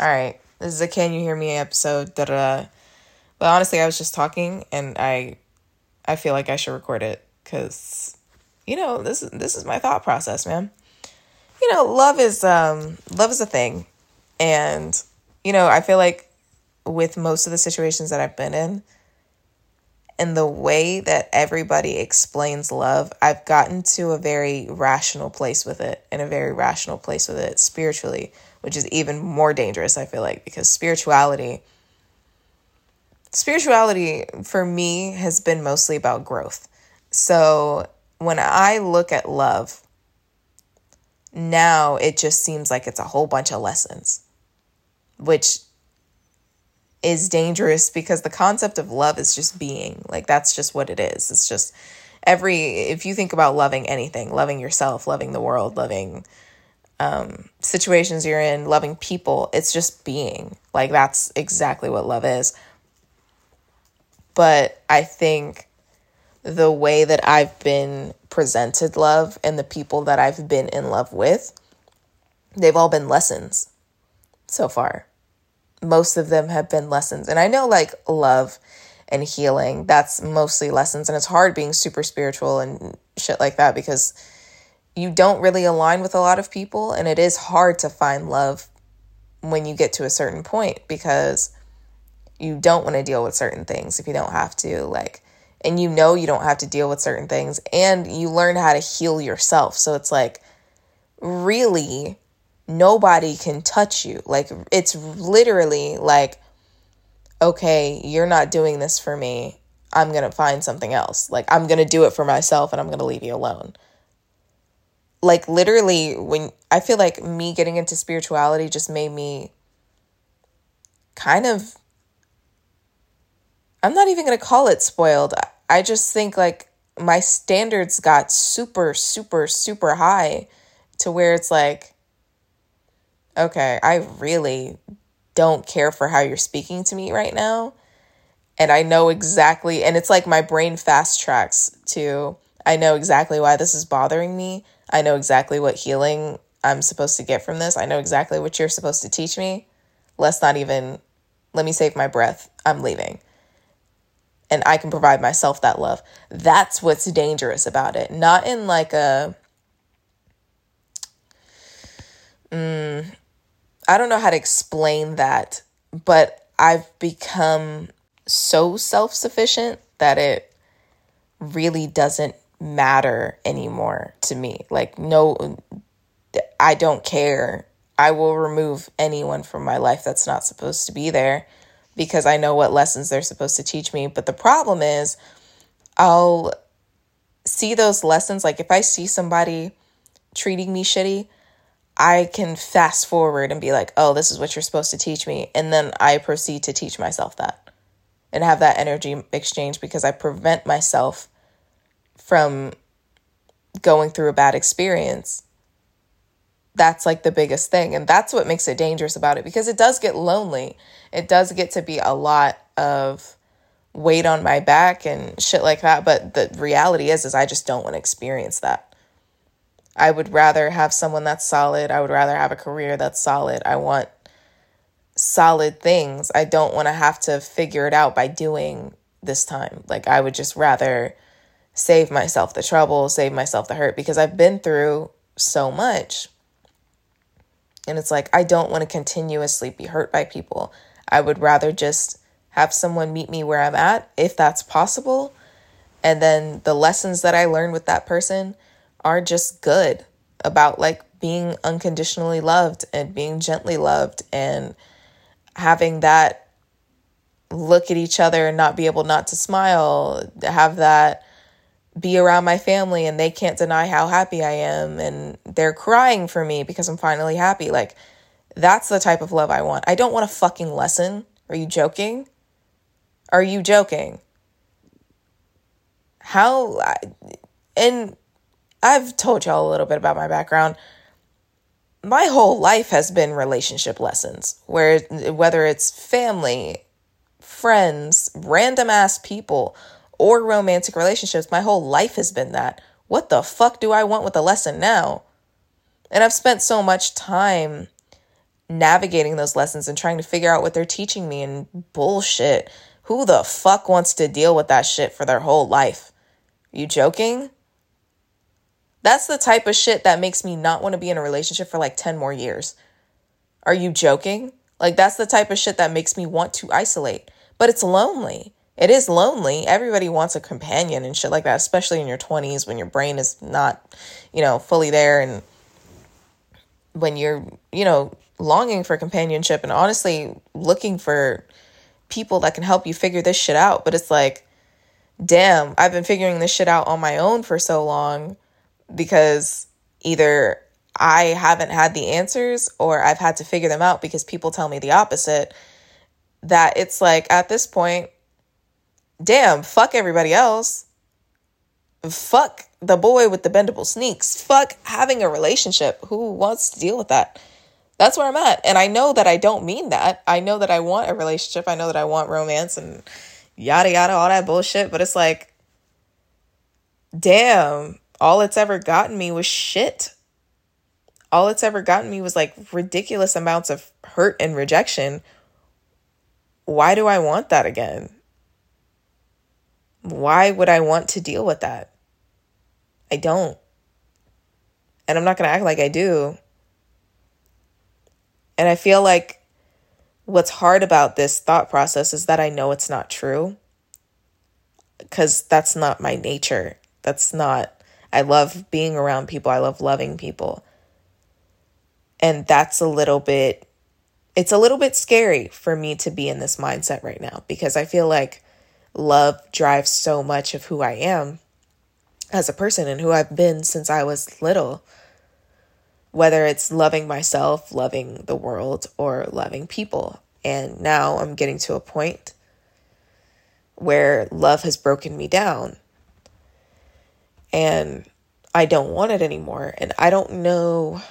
All right. This is a Can You Hear Me episode. Da da. But honestly, I was just talking and I I feel like I should record it cuz you know, this this is my thought process, man. You know, love is um love is a thing. And you know, I feel like with most of the situations that I've been in and the way that everybody explains love, I've gotten to a very rational place with it and a very rational place with it spiritually, which is even more dangerous, I feel like, because spirituality spirituality for me has been mostly about growth. So when I look at love, now it just seems like it's a whole bunch of lessons, which is dangerous because the concept of love is just being. Like that's just what it is. It's just every if you think about loving anything, loving yourself, loving the world, loving um, situations you're in, loving people, it's just being. Like that's exactly what love is. But I think the way that I've been presented love and the people that I've been in love with, they've all been lessons so far most of them have been lessons. And I know like love and healing, that's mostly lessons. And it's hard being super spiritual and shit like that because you don't really align with a lot of people. And it is hard to find love when you get to a certain point because you don't want to deal with certain things if you don't have to. Like, and you know you don't have to deal with certain things and you learn how to heal yourself. So it's like, really, nobody can touch you. Like it's literally like, okay, you're not doing this for me. I'm going to find something else. Like I'm going to do it for myself and I'm going to leave you alone. Like literally when I feel like me getting into spirituality just made me kind of I'm not even going to call it spoiled. I just think like my standards got super super super high to where it's like okay, I really don't care for how you're speaking to me right now. And I know exactly, and it's like my brain fast tracks to, I know exactly why this is bothering me. I know exactly what healing I'm supposed to get from this. I know exactly what you're supposed to teach me. Let's not even, let me save my breath. I'm leaving. And I can provide myself that love. That's what's dangerous about it. Not in like a, mm, I don't know how to explain that, but I've become so self sufficient that it really doesn't matter anymore to me. Like, no, I don't care. I will remove anyone from my life that's not supposed to be there because I know what lessons they're supposed to teach me. But the problem is, I'll see those lessons. Like, if I see somebody treating me shitty, I can fast forward and be like, oh, this is what you're supposed to teach me. And then I proceed to teach myself that and have that energy exchange because I prevent myself from going through a bad experience. That's like the biggest thing. And that's what makes it dangerous about it because it does get lonely. It does get to be a lot of weight on my back and shit like that. But the reality is, is I just don't want to experience that. I would rather have someone that's solid. I would rather have a career that's solid. I want solid things. I don't want to have to figure it out by doing this time. Like, I would just rather save myself the trouble, save myself the hurt because I've been through so much. And it's like, I don't want to continuously be hurt by people. I would rather just have someone meet me where I'm at, if that's possible. And then the lessons that I learned with that person are just good about like being unconditionally loved and being gently loved and having that look at each other and not be able not to smile, have that be around my family and they can't deny how happy I am and they're crying for me because I'm finally happy. Like that's the type of love I want. I don't want a fucking lesson. Are you joking? Are you joking? How and I've told y'all a little bit about my background. My whole life has been relationship lessons, where whether it's family, friends, random ass people, or romantic relationships, my whole life has been that. What the fuck do I want with a lesson now? And I've spent so much time navigating those lessons and trying to figure out what they're teaching me and bullshit. Who the fuck wants to deal with that shit for their whole life? You joking? That's the type of shit that makes me not want to be in a relationship for like 10 more years. Are you joking? Like, that's the type of shit that makes me want to isolate. But it's lonely. It is lonely. Everybody wants a companion and shit like that, especially in your 20s when your brain is not, you know, fully there and when you're, you know, longing for companionship and honestly looking for people that can help you figure this shit out. But it's like, damn, I've been figuring this shit out on my own for so long because either I haven't had the answers or I've had to figure them out because people tell me the opposite. That it's like at this point, damn, fuck everybody else. Fuck the boy with the bendable sneaks. Fuck having a relationship. Who wants to deal with that? That's where I'm at. And I know that I don't mean that. I know that I want a relationship. I know that I want romance and yada yada, all that bullshit. But it's like, damn, all it's ever gotten me was shit. All it's ever gotten me was like ridiculous amounts of hurt and rejection. Why do I want that again? Why would I want to deal with that? I don't. And I'm not going to act like I do. And I feel like what's hard about this thought process is that I know it's not true. Because that's not my nature. That's not, I love being around people, I love loving people. And that's a little bit, it's a little bit scary for me to be in this mindset right now because I feel like love drives so much of who I am as a person and who I've been since I was little. Whether it's loving myself, loving the world, or loving people. And now I'm getting to a point where love has broken me down. And I don't want it anymore. And I don't know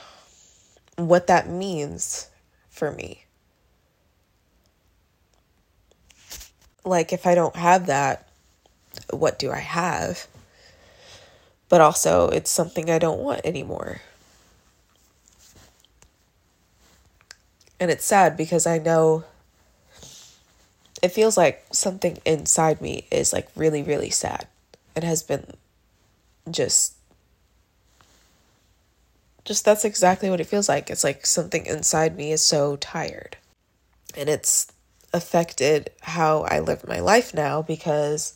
what that means for me. Like, if I don't have that, what do I have? but also it's something I don't want anymore. And it's sad because I know it feels like something inside me is like really, really sad. It has been just just that's exactly what it feels like. It's like something inside me is so tired. And it's affected how I live my life now because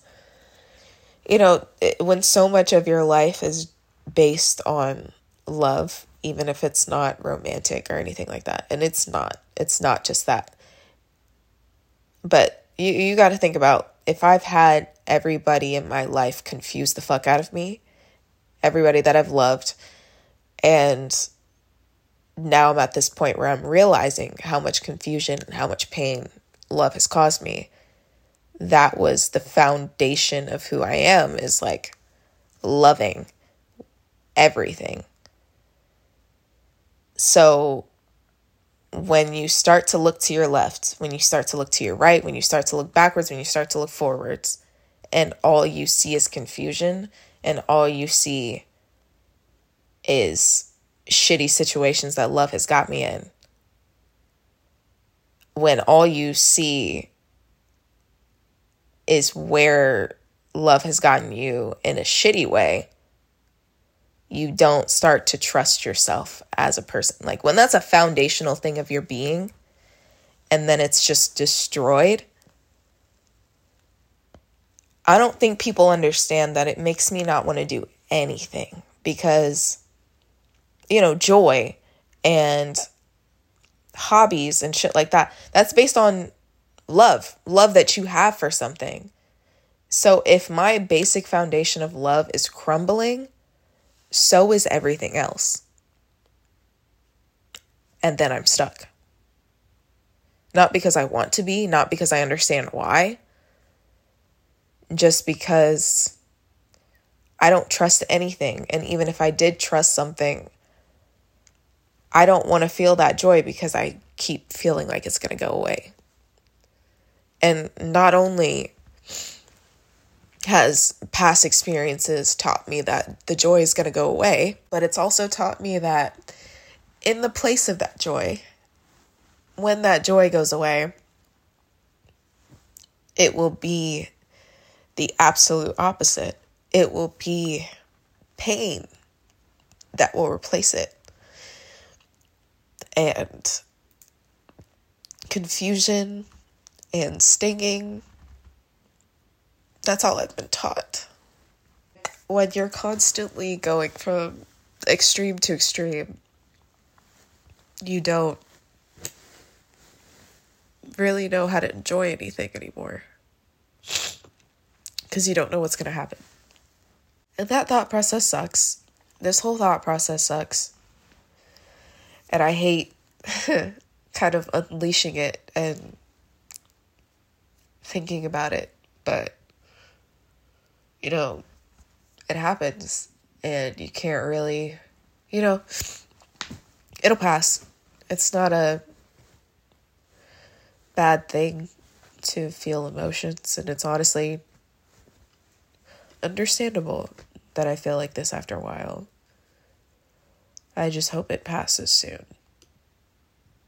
you know, it, when so much of your life is based on love, even if it's not romantic or anything like that. And it's not. It's not just that. But you you got to think about if I've had everybody in my life confuse the fuck out of me, everybody that I've loved, and now I'm at this point where I'm realizing how much confusion and how much pain love has caused me that was the foundation of who I am is like loving everything. So when you start to look to your left, when you start to look to your right, when you start to look backwards, when you start to look forwards, and all you see is confusion and all you see is shitty situations that love has got me in. When all you see is where love has gotten you in a shitty way, you don't start to trust yourself as a person. Like when that's a foundational thing of your being and then it's just destroyed, I don't think people understand that it makes me not want to do anything because, you know, joy and hobbies and shit like that, that's based on love, love that you have for something. So if my basic foundation of love is crumbling, so is everything else. And then I'm stuck. Not because I want to be, not because I understand why, just because I don't trust anything. And even if I did trust something, I don't want to feel that joy because I keep feeling like it's going to go away. And not only has past experiences taught me that the joy is going to go away, but it's also taught me that in the place of that joy, when that joy goes away, it will be the absolute opposite. It will be pain that will replace it. And confusion and stinging. That's all I've been taught. When you're constantly going from extreme to extreme, you don't really know how to enjoy anything anymore because you don't know what's going to happen. And that thought process sucks. This whole thought process sucks. And I hate kind of unleashing it and thinking about it. But, you know, it happens and you can't really, you know, it'll pass. It's not a bad thing to feel emotions, and it's honestly understandable that I feel like this after a while. I just hope it passes soon.